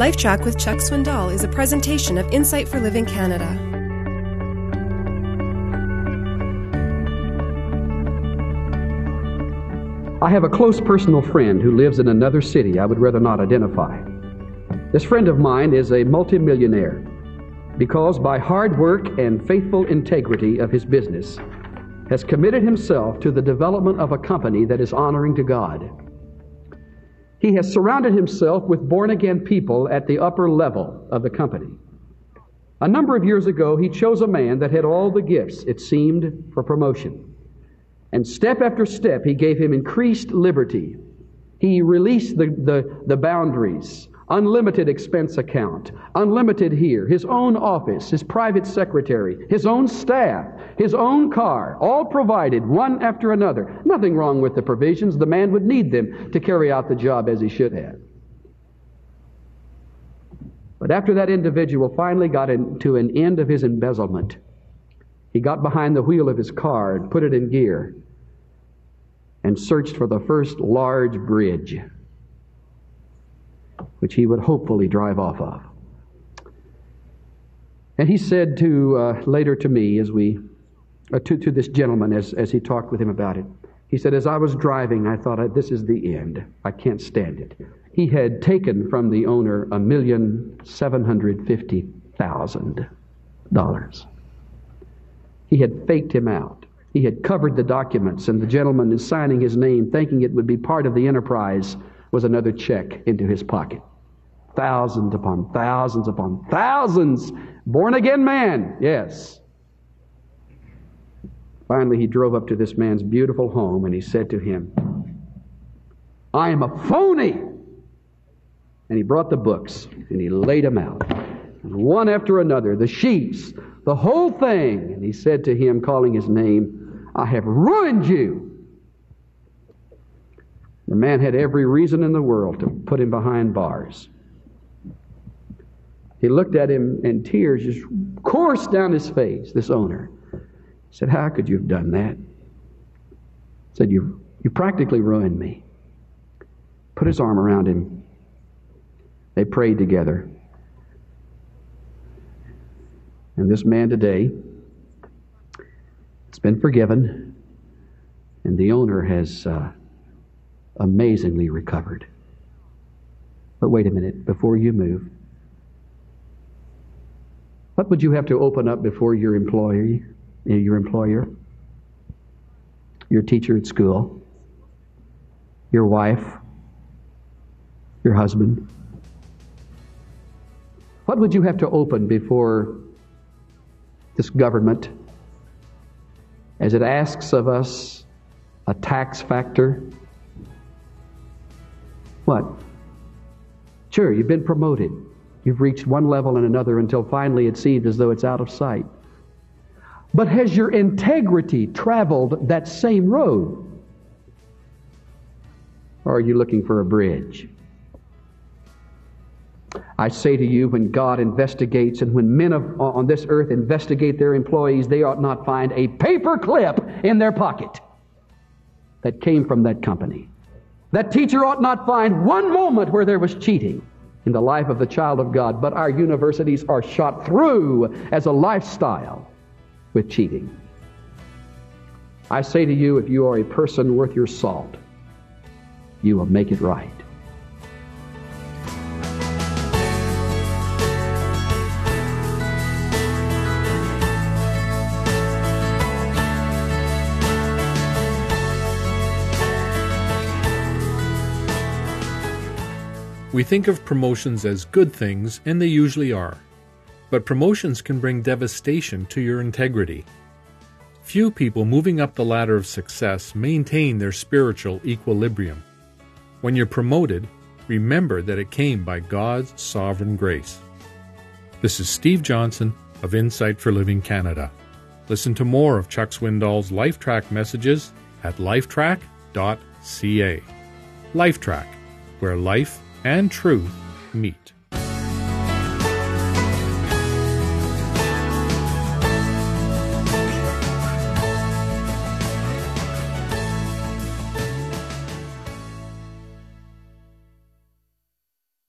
LifeTrac with Chuck Swindoll is a presentation of Insight for Living Canada. I have a close personal friend who lives in another city I would rather not identify. This friend of mine is a multimillionaire because by hard work and faithful integrity of his business has committed himself to the development of a company that is honoring to God. He has surrounded himself with born again people at the upper level of the company. A number of years ago, he chose a man that had all the gifts, it seemed, for promotion. And step after step, he gave him increased liberty. He released the, the, the boundaries unlimited expense account, unlimited here, his own office, his private secretary, his own staff, his own car, all provided one after another. Nothing wrong with the provisions. The man would need them to carry out the job as he should have. But after that individual finally got to an end of his embezzlement, he got behind the wheel of his car and put it in gear and searched for the first large bridge which he would hopefully drive off of. And he said to uh, later to me as we uh, to, to this gentleman as, as he talked with him about it. He said, As I was driving, I thought, This is the end. I can't stand it. He had taken from the owner a million seven hundred fifty thousand dollars. He had faked him out. He had covered the documents, and the gentleman is signing his name, thinking it would be part of the enterprise was another check into his pocket. Thousands upon thousands upon thousands. Born again man, yes. Finally, he drove up to this man's beautiful home and he said to him, I am a phony. And he brought the books and he laid them out. One after another, the sheets, the whole thing. And he said to him, calling his name, I have ruined you. The man had every reason in the world to put him behind bars. He looked at him and tears just coursed down his face, this owner. He said, How could you have done that? He said, You, you practically ruined me. Put his arm around him. They prayed together. And this man today has been forgiven, and the owner has. Uh, amazingly recovered. But wait a minute, before you move, what would you have to open up before your employer, your employer, your teacher at school, your wife, your husband? What would you have to open before this government as it asks of us a tax factor what? Sure, you've been promoted. You've reached one level and another until finally it seems as though it's out of sight. But has your integrity traveled that same road? Or are you looking for a bridge? I say to you, when God investigates and when men of, on this earth investigate their employees, they ought not find a paper clip in their pocket that came from that company. That teacher ought not find one moment where there was cheating in the life of the child of God, but our universities are shot through as a lifestyle with cheating. I say to you, if you are a person worth your salt, you will make it right. We think of promotions as good things, and they usually are. But promotions can bring devastation to your integrity. Few people moving up the ladder of success maintain their spiritual equilibrium. When you're promoted, remember that it came by God's sovereign grace. This is Steve Johnson of Insight for Living Canada. Listen to more of Chuck Swindoll's LifeTrac messages at lifetrac.ca. LifeTrac, where life and truth meet.